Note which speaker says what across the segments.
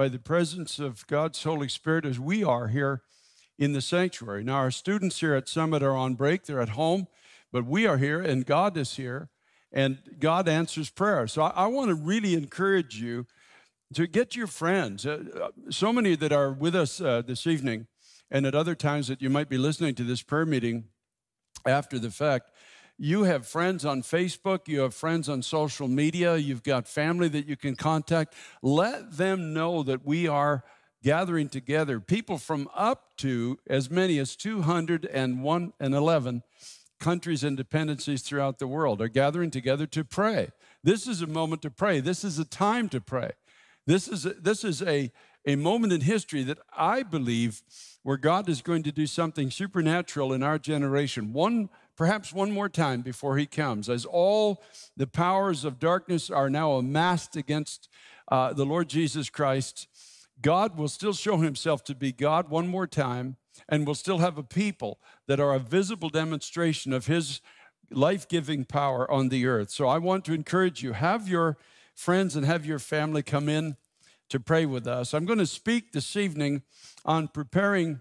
Speaker 1: by the presence of God's Holy Spirit as we are here in the sanctuary. Now, our students here at Summit are on break, they're at home, but we are here and God is here and God answers prayer. So I, I want to really encourage you to get your friends. Uh, uh, so many that are with us uh, this evening and at other times that you might be listening to this prayer meeting after the fact. You have friends on Facebook, you have friends on social media, you've got family that you can contact. Let them know that we are gathering together people from up to as many as 201 and 11 countries and dependencies throughout the world are gathering together to pray. This is a moment to pray. This is a time to pray. This is a, this is a, a moment in history that I believe where God is going to do something supernatural in our generation. One perhaps one more time before he comes as all the powers of darkness are now amassed against uh, the Lord Jesus Christ God will still show himself to be God one more time and will still have a people that are a visible demonstration of his life giving power on the earth. So I want to encourage you have your friends and have your family come in to pray with us. I'm going to speak this evening on preparing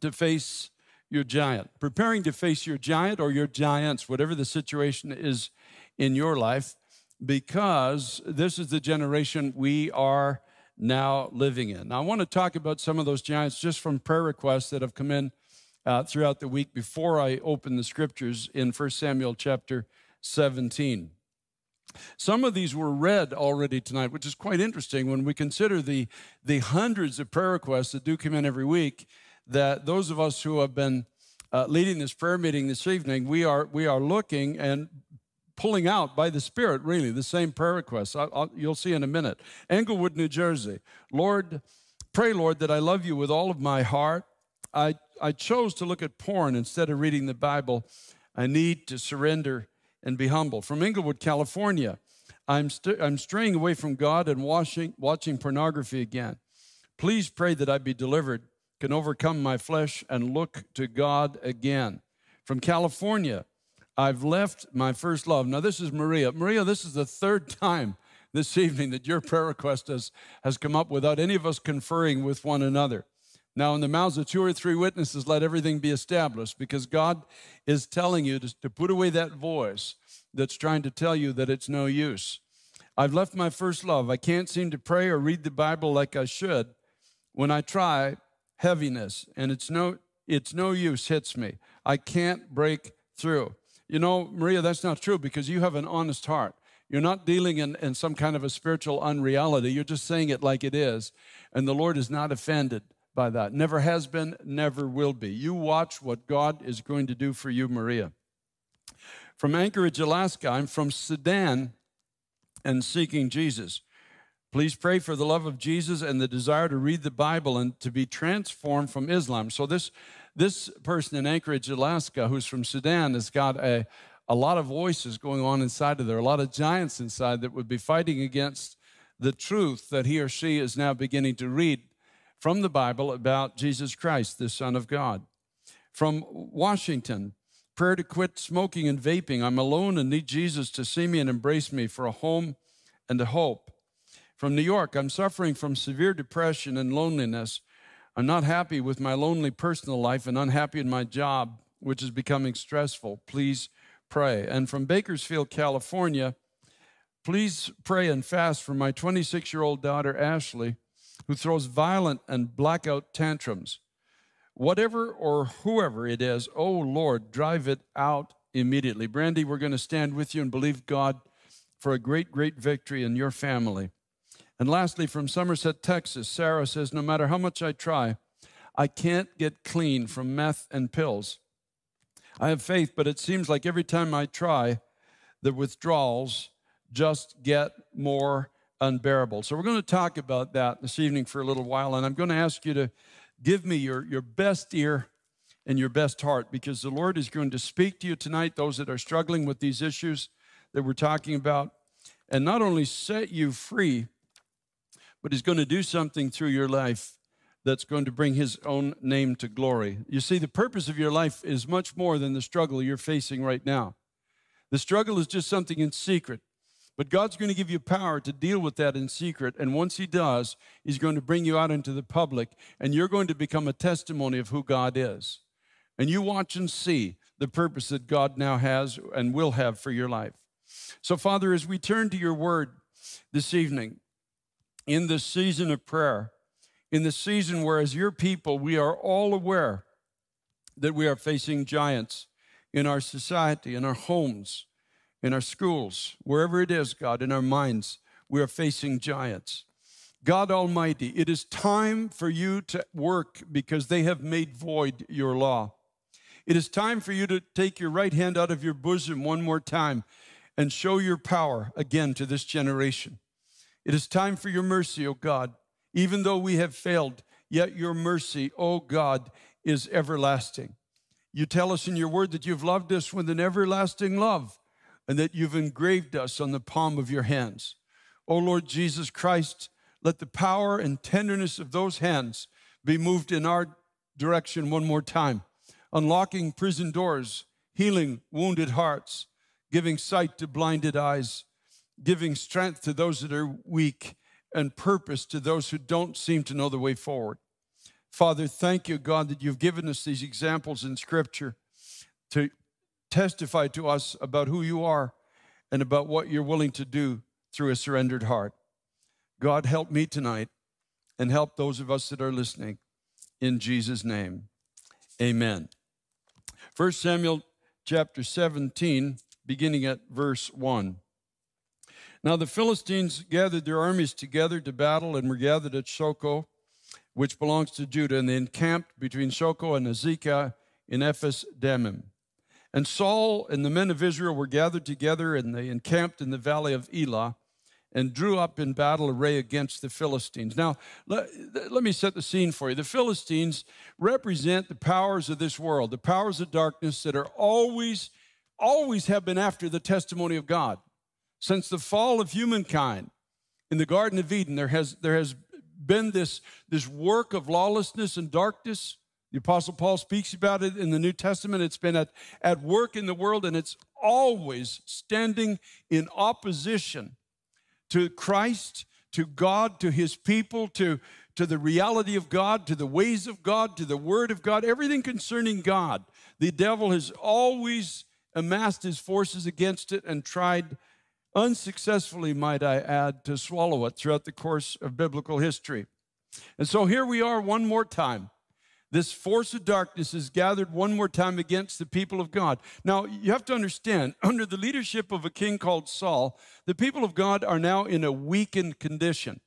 Speaker 1: to face your giant, preparing to face your giant or your giants, whatever the situation is in your life, because this is the generation we are now living in. Now, I want to talk about some of those giants just from prayer requests that have come in uh, throughout the week before I open the scriptures in 1 Samuel chapter 17. Some of these were read already tonight, which is quite interesting when we consider the, the hundreds of prayer requests that do come in every week. That those of us who have been uh, leading this prayer meeting this evening, we are, we are looking and pulling out by the Spirit, really, the same prayer requests. I'll, you'll see in a minute. Englewood, New Jersey. Lord, pray, Lord, that I love you with all of my heart. I, I chose to look at porn instead of reading the Bible. I need to surrender and be humble. From Inglewood, California, I'm, st- I'm straying away from God and watching, watching pornography again. Please pray that I be delivered, can overcome my flesh, and look to God again. From California, I've left my first love. Now, this is Maria. Maria, this is the third time this evening that your prayer request has, has come up without any of us conferring with one another. Now, in the mouths of two or three witnesses, let everything be established because God is telling you to, to put away that voice that's trying to tell you that it's no use. I've left my first love. I can't seem to pray or read the Bible like I should. When I try, heaviness and it's no it's no use hits me. I can't break through. You know, Maria, that's not true because you have an honest heart. You're not dealing in, in some kind of a spiritual unreality. You're just saying it like it is. And the Lord is not offended by that. Never has been, never will be. You watch what God is going to do for you, Maria. From Anchorage, Alaska, I'm from Sudan and seeking Jesus. Please pray for the love of Jesus and the desire to read the Bible and to be transformed from Islam. So, this this person in Anchorage, Alaska, who's from Sudan, has got a, a lot of voices going on inside of there, a lot of giants inside that would be fighting against the truth that he or she is now beginning to read from the Bible about Jesus Christ, the Son of God. From Washington, prayer to quit smoking and vaping. I'm alone and need Jesus to see me and embrace me for a home and a hope. From New York, I'm suffering from severe depression and loneliness. I'm not happy with my lonely personal life and unhappy in my job, which is becoming stressful. Please pray. And from Bakersfield, California, please pray and fast for my 26 year old daughter, Ashley, who throws violent and blackout tantrums. Whatever or whoever it is, oh Lord, drive it out immediately. Brandy, we're going to stand with you and believe God for a great, great victory in your family. And lastly, from Somerset, Texas, Sarah says, No matter how much I try, I can't get clean from meth and pills. I have faith, but it seems like every time I try, the withdrawals just get more unbearable. So, we're going to talk about that this evening for a little while, and I'm going to ask you to give me your, your best ear and your best heart because the Lord is going to speak to you tonight, those that are struggling with these issues that we're talking about, and not only set you free but He's going to do something through your life that's going to bring His own name to glory. You see, the purpose of your life is much more than the struggle you're facing right now. The struggle is just something in secret But God's going to give you power to deal with that in secret. And once He does, He's going to bring you out into the public, and you're going to become a testimony of who God is. And you watch and see the purpose that God now has and will have for your life. So, Father, as we turn to your word this evening, in this season of prayer, in the season where, as your people, we are all aware that we are facing giants in our society, in our homes, in our schools, wherever it is, God, in our minds, we are facing giants. God Almighty, it is time for you to work because they have made void your law. It is time for you to take your right hand out of your bosom one more time and show your power again to this generation. It is time for your mercy, O God. Even though we have failed, yet your mercy, O God, is everlasting. You tell us in your word that you've loved us with an everlasting love and that you've engraved us on the palm of your hands. O Lord Jesus Christ, let the power and tenderness of those hands be moved in our direction one more time, unlocking prison doors, healing wounded hearts, giving sight to blinded eyes, giving strength to those that are weak, and purpose to those who don't seem to know the way forward. Father, thank you, God, that you've given us these examples in Scripture to testify to us about who you are and about what you're willing to do through a surrendered heart. God, help me tonight and help those of us that are listening in Jesus' name. Amen. 1 Samuel chapter 17, beginning at verse 1. Now the Philistines gathered their armies together to battle and were gathered at Socoh, which belongs to Judah, and they encamped between Socoh and Azekah in Ephes Dammim. And Saul and the men of Israel were gathered together, and they encamped in the valley of Elah and drew up in battle array against the Philistines. Now, let, let, me set the scene for you. The Philistines represent the powers of this world, the powers of darkness that are always, always have been after the testimony of God. Since the fall of humankind in the Garden of Eden, there has, there has been this, this work of lawlessness and darkness. The Apostle Paul speaks about it in the New Testament. It's been at, at work in the world, and it's always standing in opposition to Christ, to God, to his people, to, to the reality of God, to the ways of God, to the word of God, everything concerning God. The devil has always amassed his forces against it and tried unsuccessfully, might I add, to swallow it throughout the course of biblical history. And so here we are one more time. This force of darkness is gathered one more time against the people of God. Now, you have to understand, under the leadership of a king called Saul, the people of God are now in a weakened condition.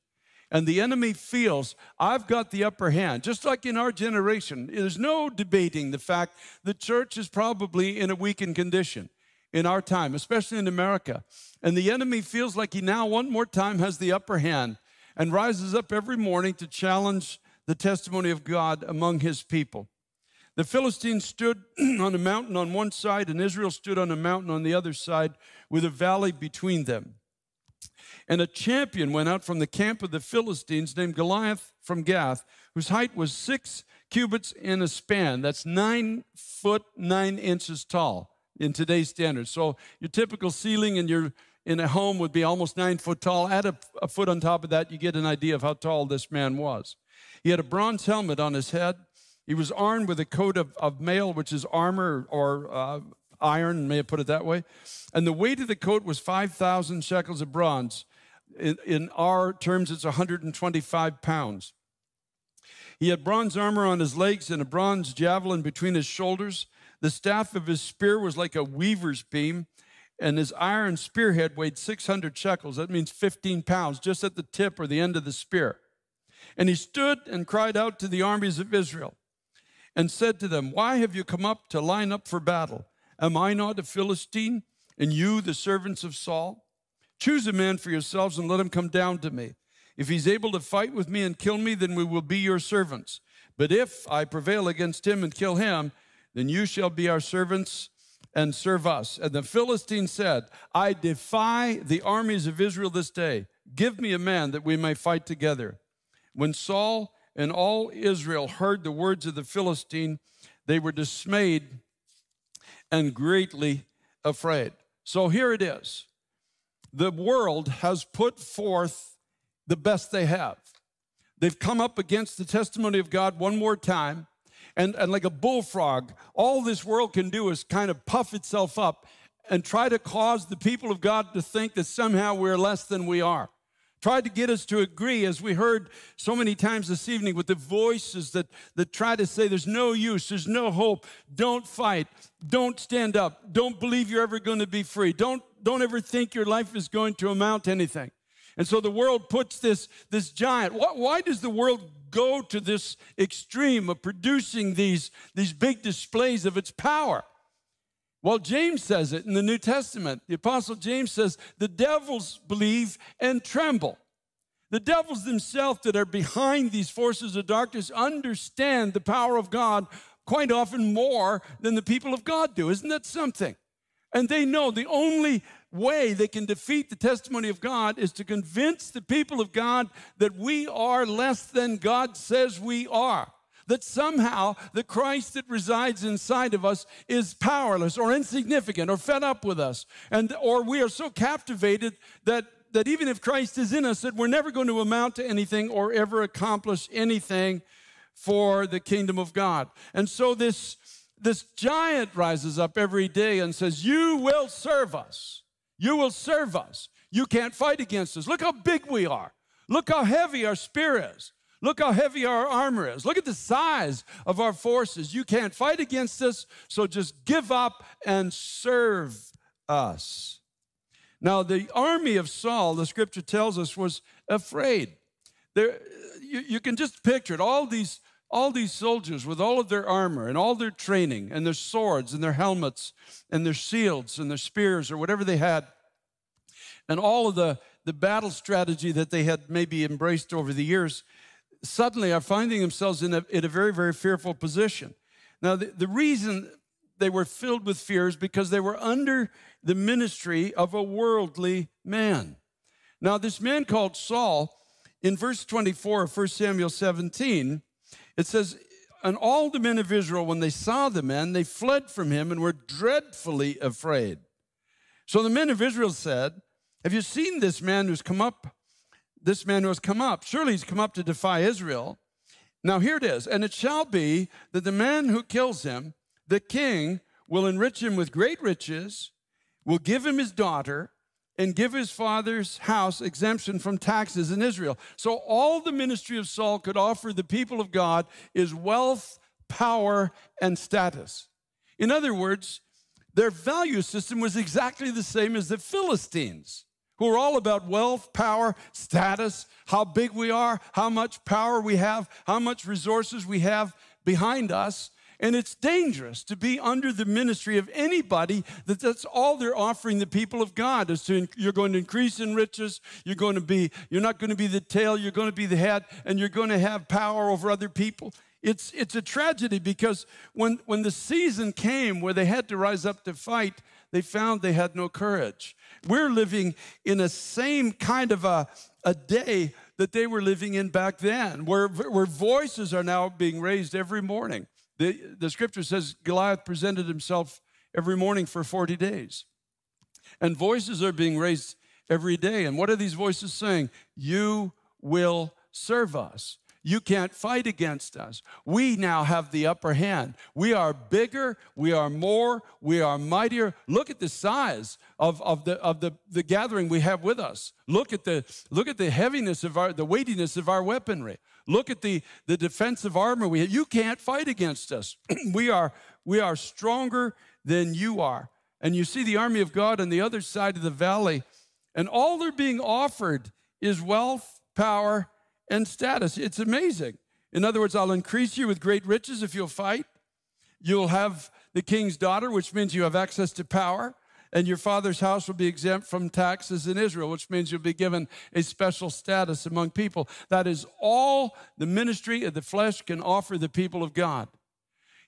Speaker 1: And the enemy feels, I've got the upper hand. Just like in our generation, there's no debating the fact the church is probably in a weakened condition in our time, especially in America. And the enemy feels like he now, one more time, has the upper hand and rises up every morning to challenge the testimony of God among his people. The Philistines stood on a mountain on one side, and Israel stood on a mountain on the other side, with a valley between them. And a champion went out from the camp of the Philistines named Goliath from Gath, whose height was six cubits in a span. That's nine foot nine inches tall in today's standards. So your typical ceiling in your in a home would be almost nine foot tall. Add a, a foot on top of that, you get an idea of how tall this man was. He had a bronze helmet on his head. He was armed with a coat of, of mail, which is armor or uh, iron, may I put it that way. And the weight of the coat was 5,000 shekels of bronze. In, in our terms, it's 125 pounds. He had bronze armor on his legs and a bronze javelin between his shoulders. The staff of his spear was like a weaver's beam, and his iron spearhead weighed 600 shekels. That means 15 pounds, just at the tip or the end of the spear. And he stood and cried out to the armies of Israel and said to them, Why have you come up to line up for battle? Am I not a Philistine, and you the servants of Saul? Choose a man for yourselves and let him come down to me. If he's able to fight with me and kill me, then we will be your servants. But if I prevail against him and kill him, then you shall be our servants and serve us. And the Philistine said, I defy the armies of Israel this day. Give me a man that we may fight together. When Saul and all Israel heard the words of the Philistine, they were dismayed and greatly afraid. So here it is. the world has put forth the best they have. They've come up against the testimony of God one more time. And, and like a bullfrog, all this world can do is kind of puff itself up and try to cause the people of God to think that somehow we're less than we are. Tried to get us to agree, as we heard so many times this evening, with the voices that, that try to say there's no use, there's no hope, don't fight, don't stand up, don't believe you're ever going to be free, don't, don't ever think your life is going to amount to anything. And so the world puts this, this giant. Why, why does the world go to this extreme of producing these, these big displays of its power? Well, James says it in the New Testament. The Apostle James says, The devils believe and tremble. The devils themselves that are behind these forces of darkness understand the power of God quite often more than the people of God do. Isn't that something? And they know the only way they can defeat the testimony of God is to convince the people of God that we are less than God says we are. That somehow the Christ that resides inside of us is powerless or insignificant or fed up with us. And or we are so captivated that that even if Christ is in us, that we're never going to amount to anything or ever accomplish anything for the kingdom of God. And so this, this giant rises up every day and says, You will serve us. You will serve us. You can't fight against us. Look how big we are. Look how heavy our spear is. Look how heavy our armor is. Look at the size of our forces. You can't fight against us, so just give up and serve us. Now, the army of Saul, the scripture tells us, was afraid. There, you, you can just picture it. All these, all these soldiers with all of their armor and all their training and their swords and their helmets and their shields and their spears or whatever they had, and all of the, the battle strategy that they had maybe embraced over the years, suddenly are finding themselves in a, in a very, very fearful position. Now, the, the reason they were filled with fear is because they were under the ministry of a worldly man. Now, this man called Saul, in verse 24 of 1 Samuel 17, it says, And all the men of Israel, when they saw the man, they fled from him and were dreadfully afraid. So the men of Israel said, have you seen this man who's come up? This man who has come up. Surely he's come up to defy Israel. Now here it is. And it shall be that the man who kills him, the king, will enrich him with great riches, will give him his daughter, and give his father's house exemption from taxes in Israel. So all the ministry of Saul could offer the people of God is wealth, power, and status. In other words, their value system was exactly the same as the Philistines who are all about wealth, power, status, how big we are, how much power we have, how much resources we have behind us. And it's dangerous to be under the ministry of anybody that that's all they're offering the people of God is to you're going to increase in riches, you're going to be you're not going to be the tail, you're going to be the head and you're going to have power over other people. It's it's a tragedy because when when the season came where they had to rise up to fight, they found they had no courage. We're living in a same kind of a, a day that they were living in back then, where, where voices are now being raised every morning. The, the scripture says Goliath presented himself every morning for 40 days. And voices are being raised every day. And what are these voices saying? You will serve us. You can't fight against us. We now have the upper hand. We are bigger, we are more, we are mightier. Look at the size of, of, the, of the, the gathering we have with us. Look at the, look at the heaviness of our, the weightiness of our weaponry. Look at the, the defensive armor we have. You can't fight against us. we, are, we are stronger than you are. And you see the army of God on the other side of the valley, and all they're being offered is wealth, power, and status. It's amazing. In other words, I'll increase you with great riches if you'll fight. You'll have the king's daughter, which means you have access to power. And your father's house will be exempt from taxes in Israel, which means you'll be given a special status among people. That is all the ministry of the flesh can offer the people of God.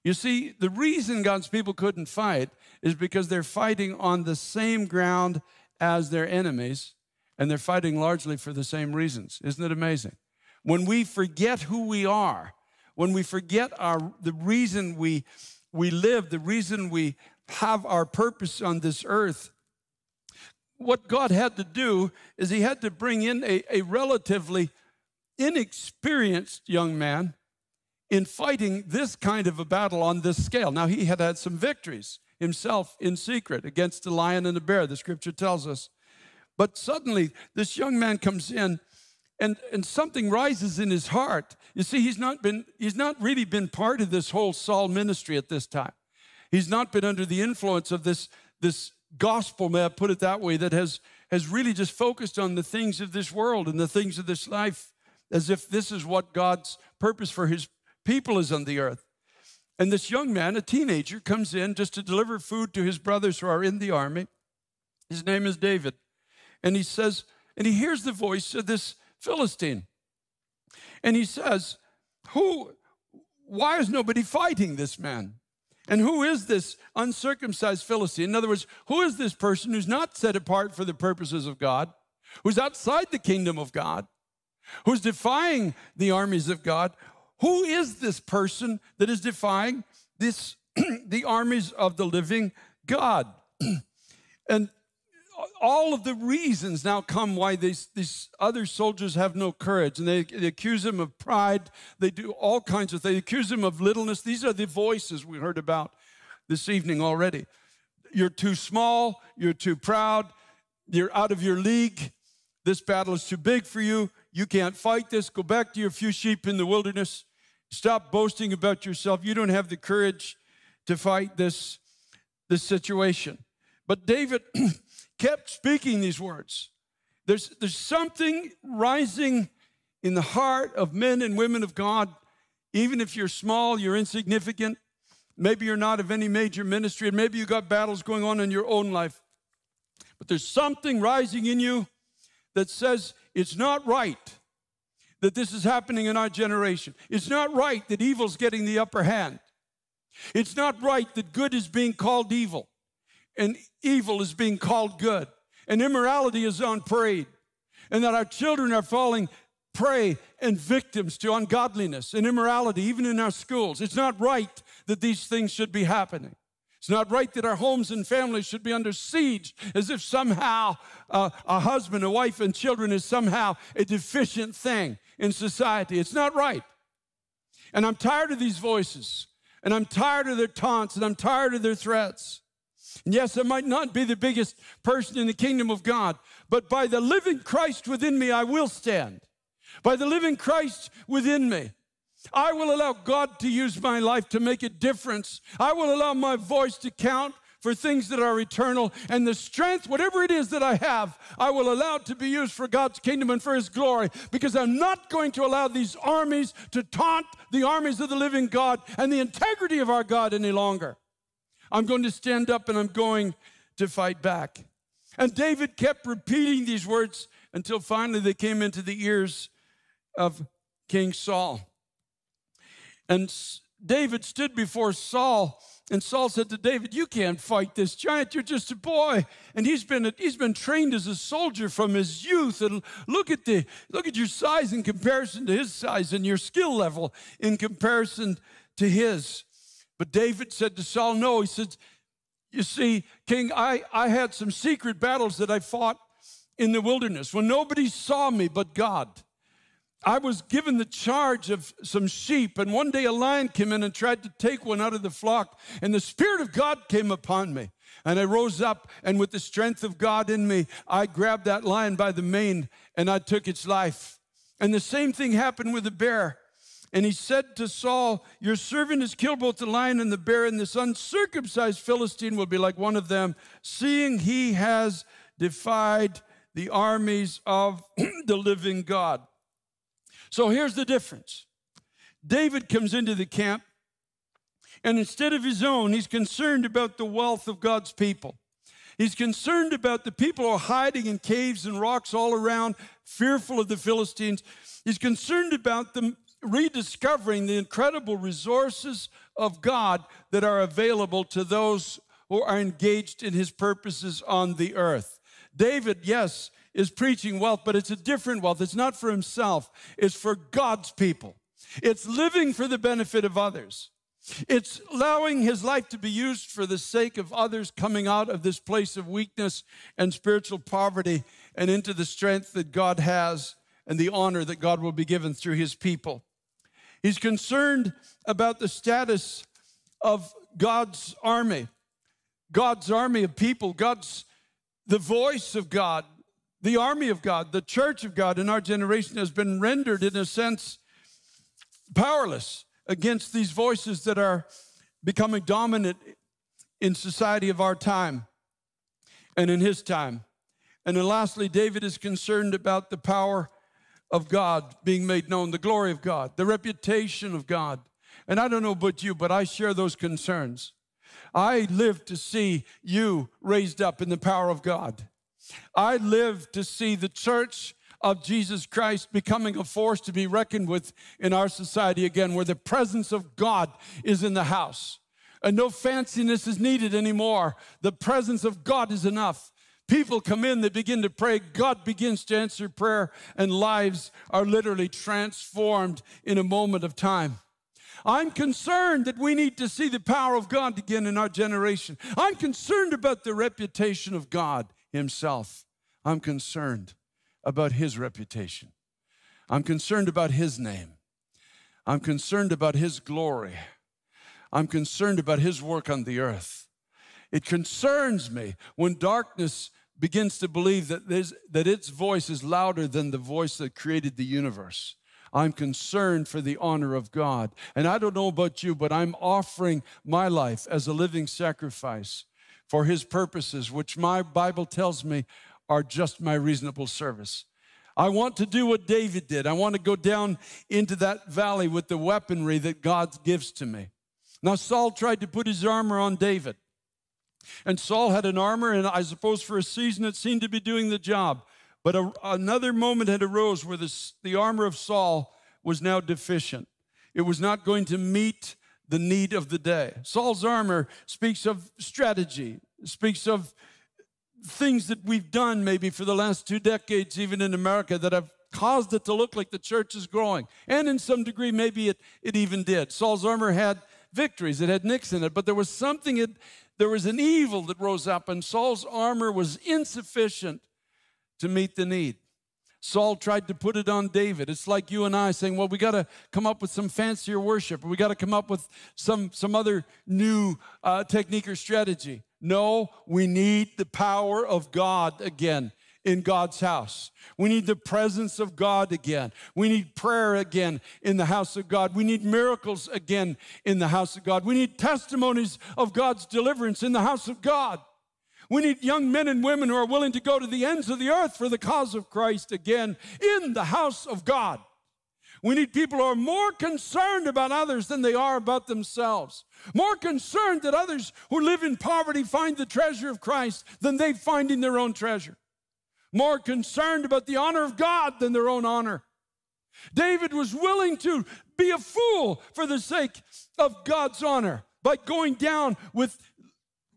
Speaker 1: You see, the reason God's people couldn't fight is because they're fighting on the same ground as their enemies, and they're fighting largely for the same reasons. Isn't it amazing? when we forget who we are, when we forget our, the reason we, we live, the reason we have our purpose on this earth, what God had to do is he had to bring in a, a relatively inexperienced young man in fighting this kind of a battle on this scale. Now, he had had some victories himself in secret against the lion and the bear, the scripture tells us. But suddenly, this young man comes in and, and something rises in his heart. You see, he's not, been, he's not really been part of this whole Saul ministry at this time. He's not been under the influence of this, this gospel, may I put it that way, that has, has really just focused on the things of this world and the things of this life as if this is what God's purpose for his people is on the earth. And this young man, a teenager, comes in just to deliver food to his brothers who are in the army. His name is David. And he says, and he hears the voice of this Philistine. And he says, Who, why is nobody fighting this man? And who is this uncircumcised Philistine? In other words, who is this person who's not set apart for the purposes of God, who's outside the kingdom of God, who's defying the armies of God? Who is this person that is defying this the armies of the living God? and all of the reasons now come why these, these other soldiers have no courage. And they, they accuse him of pride. They do all kinds of things. They accuse him of littleness. These are the voices we heard about this evening already. You're too small. You're too proud. You're out of your league. This battle is too big for you. You can't fight this. Go back to your few sheep in the wilderness. Stop boasting about yourself. You don't have the courage to fight this, this situation. But David kept speaking these words. There's, there's something rising in the heart of men and women of God, even if you're small, you're insignificant. Maybe you're not of any major ministry, and maybe you got battles going on in your own life. But there's something rising in you that says it's not right that this is happening in our generation. It's not right that evil's getting the upper hand. It's not right that good is being called evil and evil is being called good, and immorality is on parade, and that our children are falling prey and victims to ungodliness and immorality, even in our schools. It's not right that these things should be happening. It's not right that our homes and families should be under siege as if somehow uh, a husband, a wife, and children is somehow a deficient thing in society. It's not right. And I'm tired of these voices, and I'm tired of their taunts, and I'm tired of their threats. And yes, I might not be the biggest person in the kingdom of God, but by the living Christ within me, I will stand. By the living Christ within me, I will allow God to use my life to make a difference. I will allow my voice to count for things that are eternal. And the strength, whatever it is that I have, I will allow it to be used for God's kingdom and for His glory because I'm not going to allow these armies to taunt the armies of the living God and the integrity of our God any longer. I'm going to stand up and I'm going to fight back. And David kept repeating these words until finally they came into the ears of King Saul. And David stood before Saul, and Saul said to David, You can't fight this giant. You're just a boy. And he's been, he's been trained as a soldier from his youth. And look at, the, look at your size in comparison to his size and your skill level in comparison to his. But David said to Saul, No, he said, You see, King, I, I had some secret battles that I fought in the wilderness when nobody saw me but God. I was given the charge of some sheep, and one day a lion came in and tried to take one out of the flock, and the Spirit of God came upon me. And I rose up, and with the strength of God in me, I grabbed that lion by the mane and I took its life. And the same thing happened with the bear. And he said to Saul, Your servant has killed both the lion and the bear, and this uncircumcised Philistine will be like one of them, seeing he has defied the armies of the living God. So here's the difference David comes into the camp, and instead of his own, he's concerned about the wealth of God's people. He's concerned about the people who are hiding in caves and rocks all around, fearful of the Philistines. He's concerned about them rediscovering the incredible resources of God that are available to those who are engaged in his purposes on the earth. David, yes, is preaching wealth, but it's a different wealth. It's not for himself, it's for God's people. It's living for the benefit of others. It's allowing his life to be used for the sake of others coming out of this place of weakness and spiritual poverty and into the strength that God has and the honor that God will be given through his people. He's concerned about the status of God's army, God's army of people, God's the voice of God, the army of God, the church of God in our generation has been rendered, in a sense, powerless against these voices that are becoming dominant in society of our time and in his time. And then lastly, David is concerned about the power of God being made known, the glory of God, the reputation of God. And I don't know about you, but I share those concerns. I live to see you raised up in the power of God. I live to see the church of Jesus Christ becoming a force to be reckoned with in our society again, where the presence of God is in the house. And no fanciness is needed anymore. The presence of God is enough. People come in, they begin to pray, God begins to answer prayer, and lives are literally transformed in a moment of time. I'm concerned that we need to see the power of God again in our generation. I'm concerned about the reputation of God Himself. I'm concerned about His reputation. I'm concerned about His name. I'm concerned about His glory. I'm concerned about His work on the earth. It concerns me when darkness begins to believe that, that its voice is louder than the voice that created the universe. I'm concerned for the honor of God. And I don't know about you, but I'm offering my life as a living sacrifice for His purposes, which my Bible tells me are just my reasonable service. I want to do what David did. I want to go down into that valley with the weaponry that God gives to me. Now, Saul tried to put his armor on David. And Saul had an armor, and I suppose for a season it seemed to be doing the job. But a, another moment had arose where this, the armor of Saul was now deficient. It was not going to meet the need of the day. Saul's armor speaks of strategy, speaks of things that we've done maybe for the last two decades, even in America, that have caused it to look like the church is growing. And in some degree, maybe it, it even did. Saul's armor had victories, it had nicks in it, but there was something, it, there was an evil that rose up, and Saul's armor was insufficient to meet the need. Saul tried to put it on David. It's like you and I saying, well, we got to come up with some fancier worship, or we got to come up with some, some other new uh, technique or strategy. No, we need the power of God again in God's house. We need the presence of God again. We need prayer again in the house of God. We need miracles again in the house of God. We need testimonies of God's deliverance in the house of God. We need young men and women who are willing to go to the ends of the earth for the cause of Christ again in the house of God. We need people who are more concerned about others than they are about themselves. More concerned that others who live in poverty find the treasure of Christ than they find in their own treasure. More concerned about the honor of God than their own honor. David was willing to be a fool for the sake of God's honor by going down with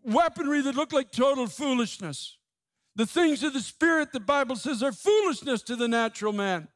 Speaker 1: weaponry that looked like total foolishness. The things of the Spirit, the Bible says, are foolishness to the natural man.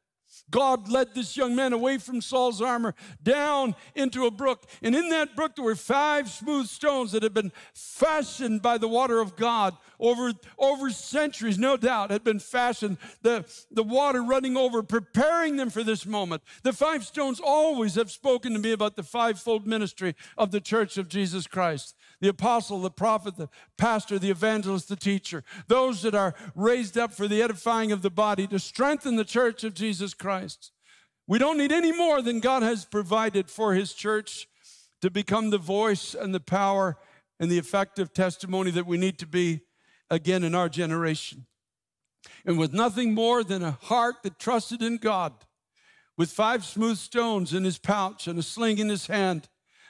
Speaker 1: God led this young man away from Saul's armor down into a brook. And in that brook, there were five smooth stones that had been fashioned by the water of God over, over centuries, no doubt, had been fashioned. The, the water running over, preparing them for this moment. The five stones always have spoken to me about the fivefold ministry of the church of Jesus Christ the apostle, the prophet, the pastor, the evangelist, the teacher, those that are raised up for the edifying of the body to strengthen the church of Jesus Christ. We don't need any more than God has provided for his church to become the voice and the power and the effective testimony that we need to be again in our generation. And with nothing more than a heart that trusted in God, with five smooth stones in his pouch and a sling in his hand,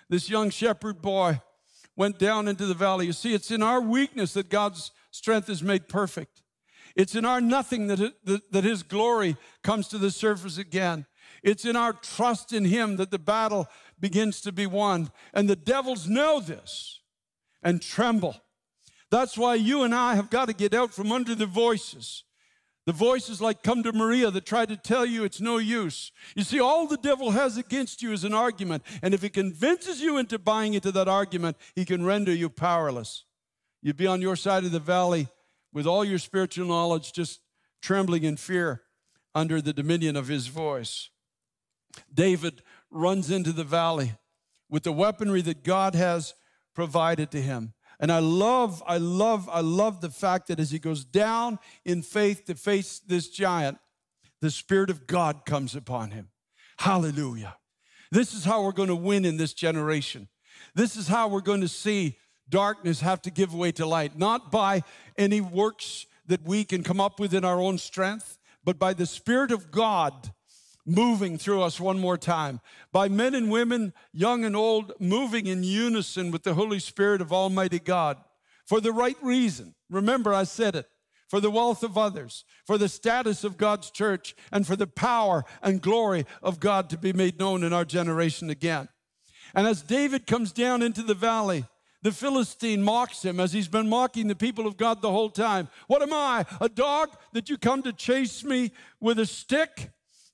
Speaker 1: this young shepherd boy went down into the valley. You see, it's in our weakness that God's strength is made perfect. It's in our nothing that, it, that, that His glory comes to the surface again. It's in our trust in Him that the battle begins to be won. And the devils know this and tremble. That's why you and I have got to get out from under the voices The voices like come to Maria that try to tell you it's no use. You see, all the devil has against you is an argument. And if he convinces you into buying into that argument, he can render you powerless. You'd be on your side of the valley with all your spiritual knowledge just trembling in fear under the dominion of his voice. David runs into the valley with the weaponry that God has provided to him. And I love, I love, I love the fact that as he goes down in faith to face this giant, the Spirit of God comes upon him. Hallelujah. This is how we're going to win in this generation. This is how we're going to see darkness have to give way to light, not by any works that we can come up with in our own strength, but by the Spirit of God moving through us one more time, by men and women, young and old, moving in unison with the Holy Spirit of Almighty God for the right reason. Remember, I said it for the wealth of others, for the status of God's church, and for the power and glory of God to be made known in our generation again. And as David comes down into the valley, the Philistine mocks him as he's been mocking the people of God the whole time. What am I, a dog that you come to chase me with a stick?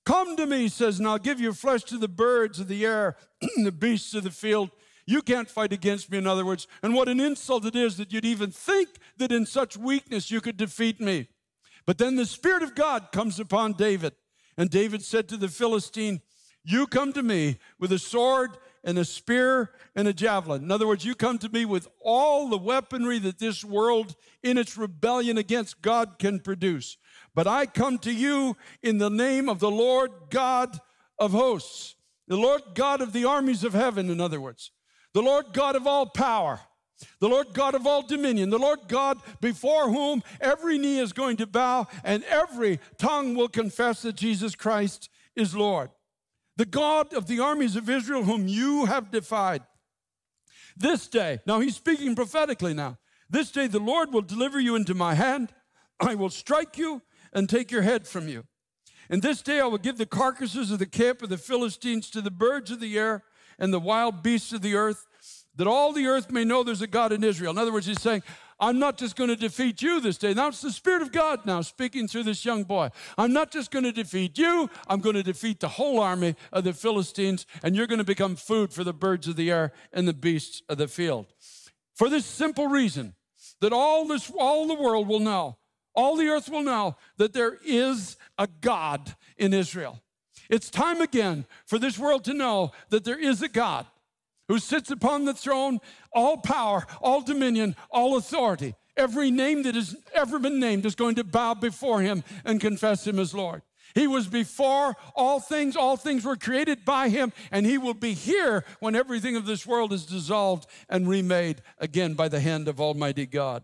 Speaker 1: Come to me, he says, and I'll give your flesh to the birds of the air and the beasts of the field. You can't fight against me, in other words. And what an insult it is that you'd even think that in such weakness you could defeat me. But then the Spirit of God comes upon David. And David said to the Philistine, You come to me with a sword and a spear and a javelin. In other words, you come to me with all the weaponry that this world in its rebellion against God can produce. But I come to you in the name of the Lord God of hosts, the Lord God of the armies of heaven, in other words, the Lord God of all power, the Lord God of all dominion, the Lord God before whom every knee is going to bow and every tongue will confess that Jesus Christ is Lord. The God of the armies of Israel, whom you have defied. This day, now he's speaking prophetically now. This day the Lord will deliver you into my hand. I will strike you and take your head from you. And this day I will give the carcasses of the camp of the Philistines to the birds of the air and the wild beasts of the earth, that all the earth may know there's a God in Israel. In other words, he's saying, I'm not just going to defeat you this day. Now it's the Spirit of God now speaking through this young boy. I'm not just going to defeat you, I'm going to defeat the whole army of the Philistines, and you're going to become food for the birds of the air and the beasts of the field. For this simple reason that all this all the world will know all the earth will know that there is a God in Israel. It's time again for this world to know that there is a God who sits upon the throne, all power, all dominion, all authority. Every name that has ever been named is going to bow before him and confess him as Lord. He was before all things, all things were created by him, and he will be here when everything of this world is dissolved and remade again by the hand of Almighty God.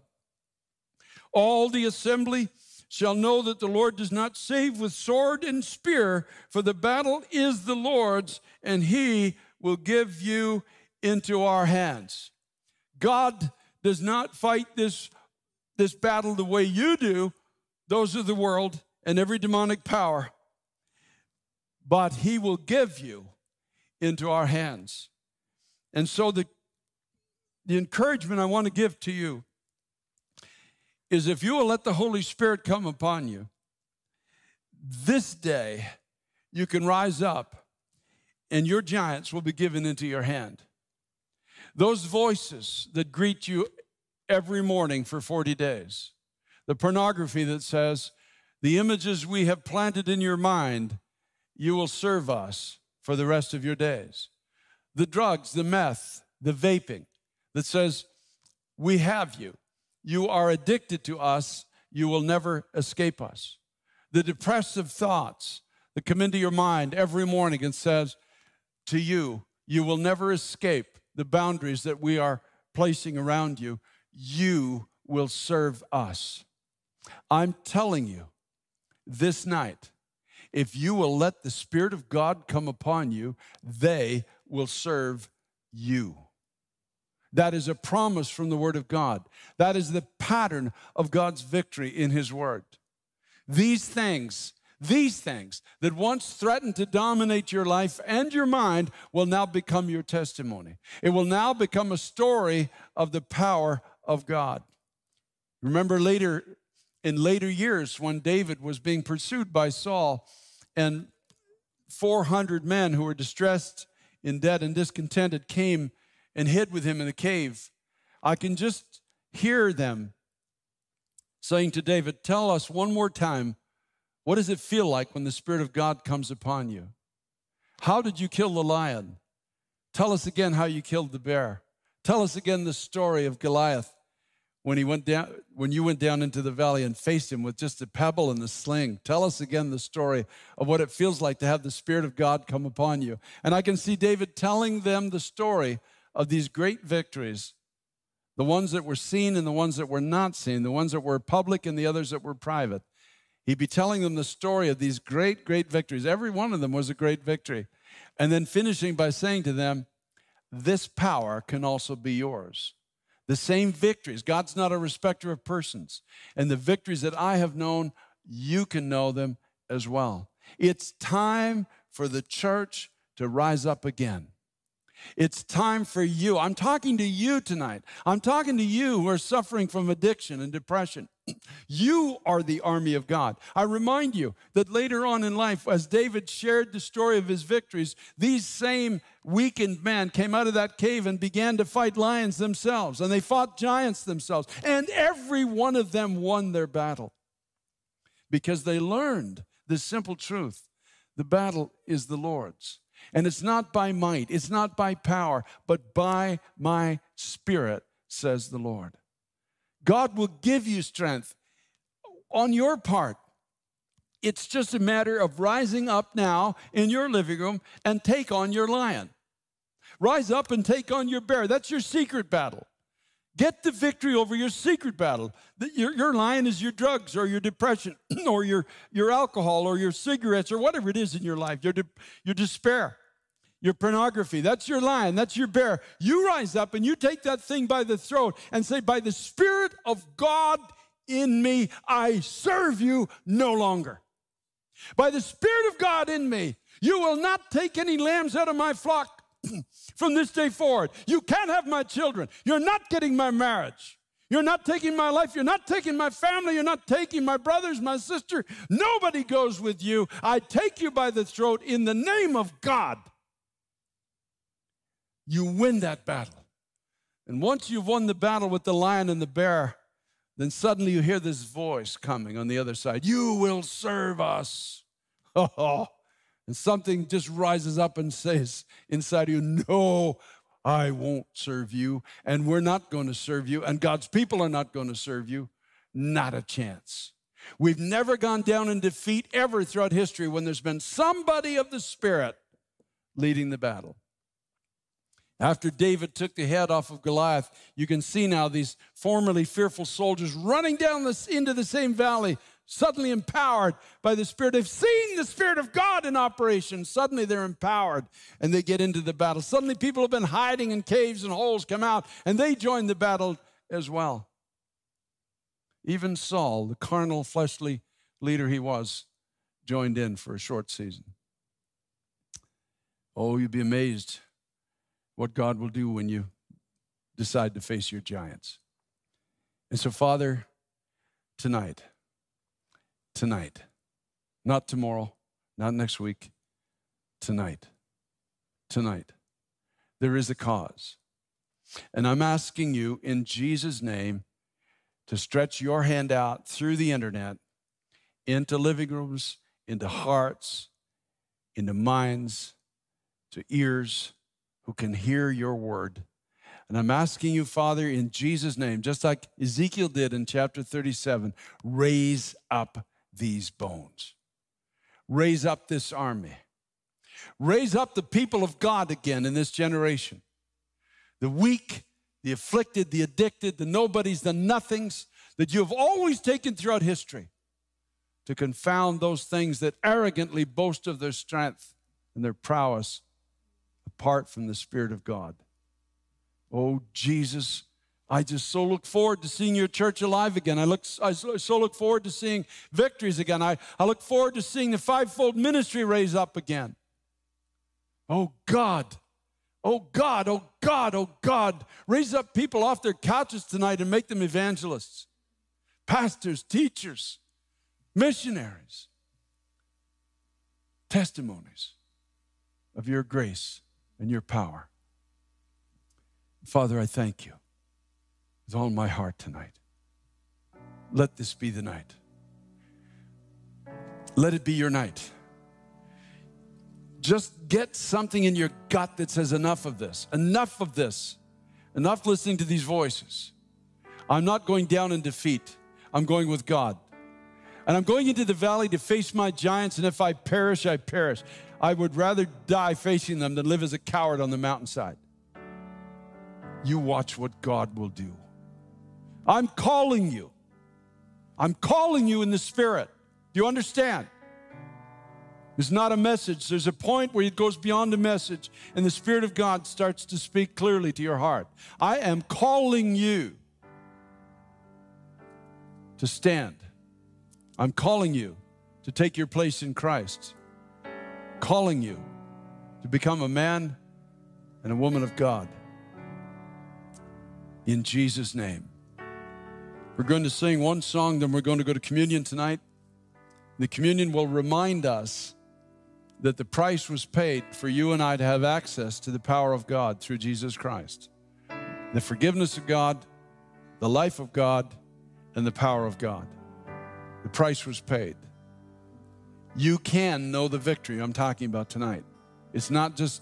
Speaker 1: All the assembly shall know that the Lord does not save with sword and spear, for the battle is the Lord's, and he will give you into our hands. God does not fight this, this battle the way you do, those of the world and every demonic power, but he will give you into our hands. And so the, the encouragement I want to give to you is if you will let the Holy Spirit come upon you, this day you can rise up and your giants will be given into your hand. Those voices that greet you every morning for 40 days, the pornography that says, the images we have planted in your mind, you will serve us for the rest of your days. The drugs, the meth, the vaping that says, we have you you are addicted to us, you will never escape us. The depressive thoughts that come into your mind every morning and says to you, you will never escape the boundaries that we are placing around you. You will serve us. I'm telling you this night, if you will let the Spirit of God come upon you, they will serve you. That is a promise from the Word of God. That is the pattern of God's victory in His Word. These things, these things that once threatened to dominate your life and your mind will now become your testimony. It will now become a story of the power of God. Remember later in later years when David was being pursued by Saul and 400 men who were distressed in debt and discontented came and hid with him in the cave. I can just hear them saying to David, Tell us one more time, what does it feel like when the Spirit of God comes upon you? How did you kill the lion? Tell us again how you killed the bear. Tell us again the story of Goliath when he went down when you went down into the valley and faced him with just a pebble and a sling tell us again the story of what it feels like to have the spirit of god come upon you and i can see david telling them the story of these great victories the ones that were seen and the ones that were not seen the ones that were public and the others that were private he'd be telling them the story of these great great victories every one of them was a great victory and then finishing by saying to them this power can also be yours the same victories. God's not a respecter of persons. And the victories that I have known, you can know them as well. It's time for the church to rise up again. It's time for you. I'm talking to you tonight. I'm talking to you who are suffering from addiction and depression. You are the army of God. I remind you that later on in life, as David shared the story of his victories, these same weakened men came out of that cave and began to fight lions themselves, and they fought giants themselves, and every one of them won their battle because they learned the simple truth the battle is the Lord's. And it's not by might, it's not by power, but by my spirit, says the Lord. God will give you strength on your part. It's just a matter of rising up now in your living room and take on your lion. Rise up and take on your bear. That's your secret battle. Get the victory over your secret battle. Your, your lion is your drugs or your depression or your, your alcohol or your cigarettes or whatever it is in your life, your, de, your despair your pornography. That's your lion. That's your bear. You rise up and you take that thing by the throat and say, By the Spirit of God in me, I serve you no longer. By the Spirit of God in me, you will not take any lambs out of my flock from this day forward. You can't have my children. You're not getting my marriage. You're not taking my life. You're not taking my family. You're not taking my brothers, my sister. Nobody goes with you. I take you by the throat in the name of God you win that battle. And once you've won the battle with the lion and the bear, then suddenly you hear this voice coming on the other side You will serve us. Oh, and something just rises up and says inside of you, No, I won't serve you. And we're not going to serve you. And God's people are not going to serve you. Not a chance. We've never gone down in defeat ever throughout history when there's been somebody of the Spirit leading the battle. After David took the head off of Goliath, you can see now these formerly fearful soldiers running down this, into the same valley, suddenly empowered by the Spirit. They've seen the Spirit of God in operation. Suddenly they're empowered and they get into the battle. Suddenly people have been hiding in caves and holes come out and they join the battle as well. Even Saul, the carnal, fleshly leader he was, joined in for a short season. Oh, you'd be amazed what God will do when you decide to face your giants. And so, Father, tonight, tonight, not tomorrow, not next week, tonight, tonight, there is a cause. And I'm asking you in Jesus' name to stretch your hand out through the internet into living rooms, into hearts, into minds, to ears who can hear your word. And I'm asking you, Father, in Jesus' name, just like Ezekiel did in chapter 37, raise up these bones. Raise up this army. Raise up the people of God again in this generation. The weak, the afflicted, the addicted, the nobodies, the nothings that you have always taken throughout history to confound those things that arrogantly boast of their strength and their prowess apart from the Spirit of God. Oh, Jesus, I just so look forward to seeing your church alive again. I, look, I so look forward to seeing victories again. I, I look forward to seeing the fivefold ministry raise up again. Oh, God. Oh, God. Oh, God. Oh, God. Raise up people off their couches tonight and make them evangelists. pastors, teachers, missionaries, testimonies of your grace and your power. Father, I thank you with all my heart tonight. Let this be the night. Let it be your night. Just get something in your gut that says, enough of this, enough of this, enough listening to these voices. I'm not going down in defeat, I'm going with God. And I'm going into the valley to face my giants, and if I perish, I perish. I would rather die facing them than live as a coward on the mountainside. You watch what God will do. I'm calling you. I'm calling you in the Spirit. Do you understand? It's not a message. There's a point where it goes beyond a message, and the Spirit of God starts to speak clearly to your heart. I am calling you to stand. I'm calling you to take your place in Christ, calling you to become a man and a woman of God. In Jesus' name. We're going to sing one song, then we're going to go to communion tonight. The communion will remind us that the price was paid for you and I to have access to the power of God through Jesus Christ. The forgiveness of God, the life of God, and the power of God. The price was paid. You can know the victory I'm talking about tonight. It's not just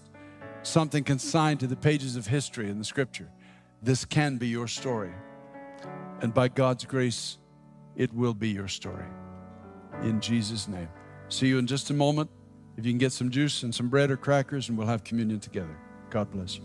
Speaker 1: something consigned to the pages of history and the scripture. This can be your story. And by God's grace, it will be your story. In Jesus' name. See you in just a moment. If you can get some juice and some bread or crackers, and we'll have communion together. God bless
Speaker 2: you.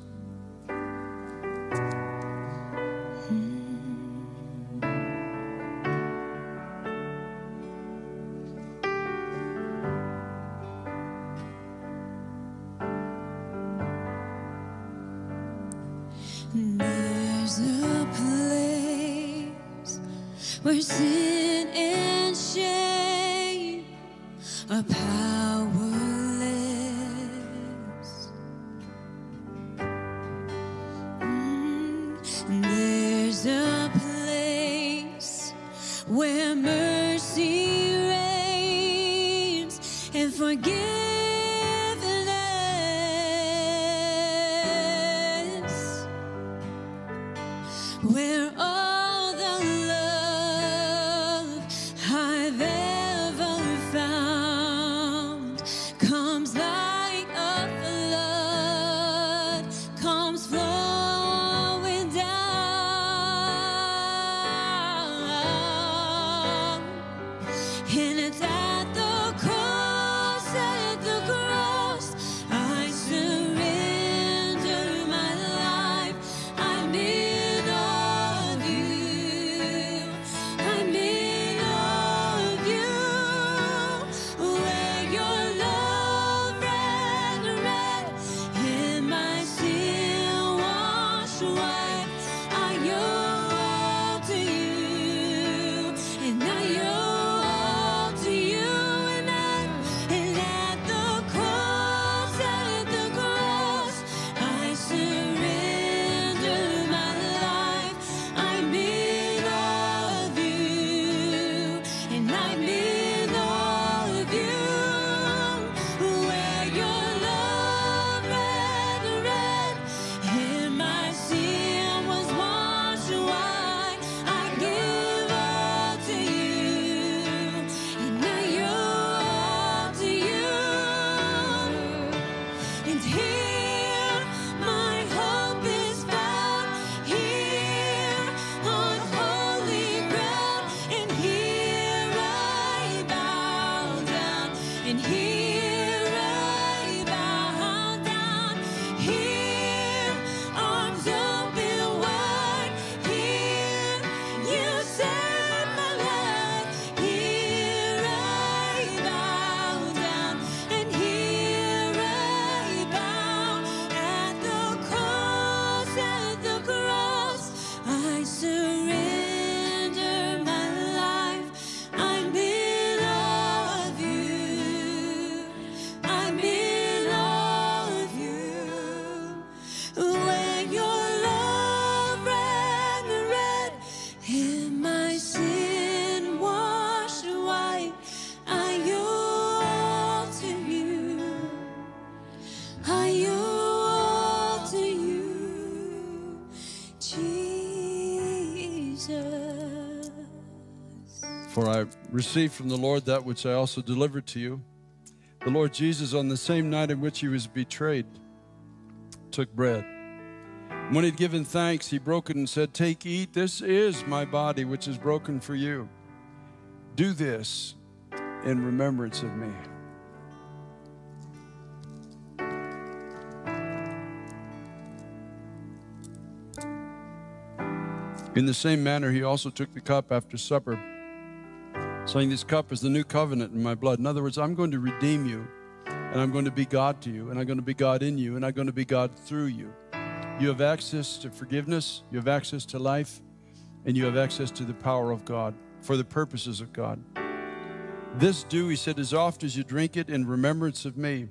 Speaker 1: For I received from the Lord that which I also delivered to you. The Lord Jesus, on the same night in which he was betrayed, took bread. When he'd given thanks, he broke it and said, Take, eat, this is my body, which is broken for you. Do this in remembrance of me. In the same manner, he also took the cup after supper, saying, This cup is the new covenant in my blood. In other words, I'm going to redeem you, and I'm going to be God to you, and I'm going to be God in you, and I'm going to be God through you. You have access to forgiveness, you have access to life, and you have access to the power of God for the purposes of God. This do, he said, as often as you drink it in remembrance of me.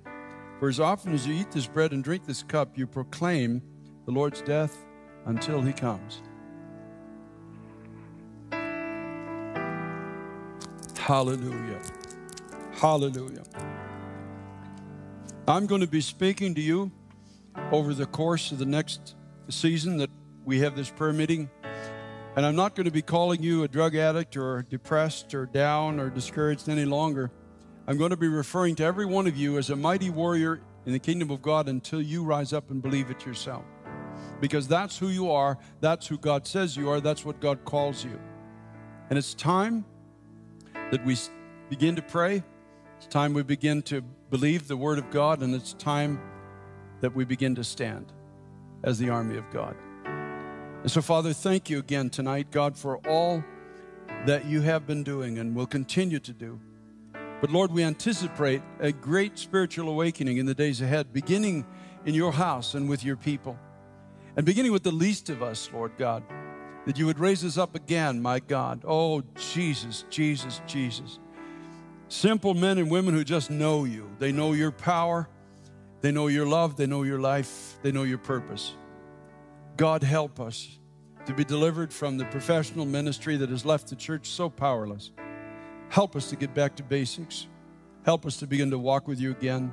Speaker 1: For as often as you eat this bread and drink this cup, you proclaim the Lord's death until he comes. Hallelujah. Hallelujah. I'm going to be speaking to you over the course of the next season that we have this prayer meeting. And I'm not going to be calling you a drug addict or depressed or down or discouraged any longer. I'm going to be referring to every one of you as a mighty warrior in the kingdom of God until you rise up and believe it yourself. Because that's who you are, that's who God says you are, that's what God calls you. And it's time that we begin to pray. It's time we begin to believe the Word of God, and it's time that we begin to stand as the army of God. And so, Father, thank you again tonight, God, for all that you have been doing and will continue to do. But Lord, we anticipate a great spiritual awakening in the days ahead, beginning in your house and with your people, and beginning with the least of us, Lord God that you would raise us up again, my God. Oh, Jesus, Jesus, Jesus. Simple men and women who just know you. They know your power, they know your love, they know your life, they know your purpose. God, help us to be delivered from the professional ministry that has left the church so powerless. Help us to get back to basics. Help us to begin to walk with you again.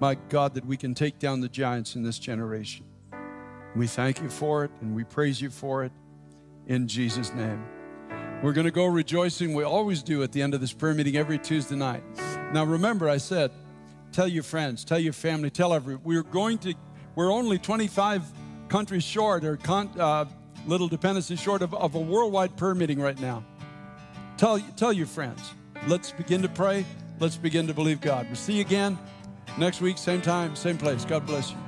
Speaker 1: My God, that we can take down the giants in this generation. We thank you for it and we praise you for it in Jesus' name. We're going to go rejoicing. We always do at the end of this prayer meeting every Tuesday night. Now, remember, I said, tell your friends, tell your family, tell everyone. We're going to, we're only 25 countries short or con, uh, little dependencies short of, of a worldwide prayer meeting right now. Tell, tell your friends. Let's begin to pray. Let's begin to believe God. We'll see you again next week, same time, same place. God bless you.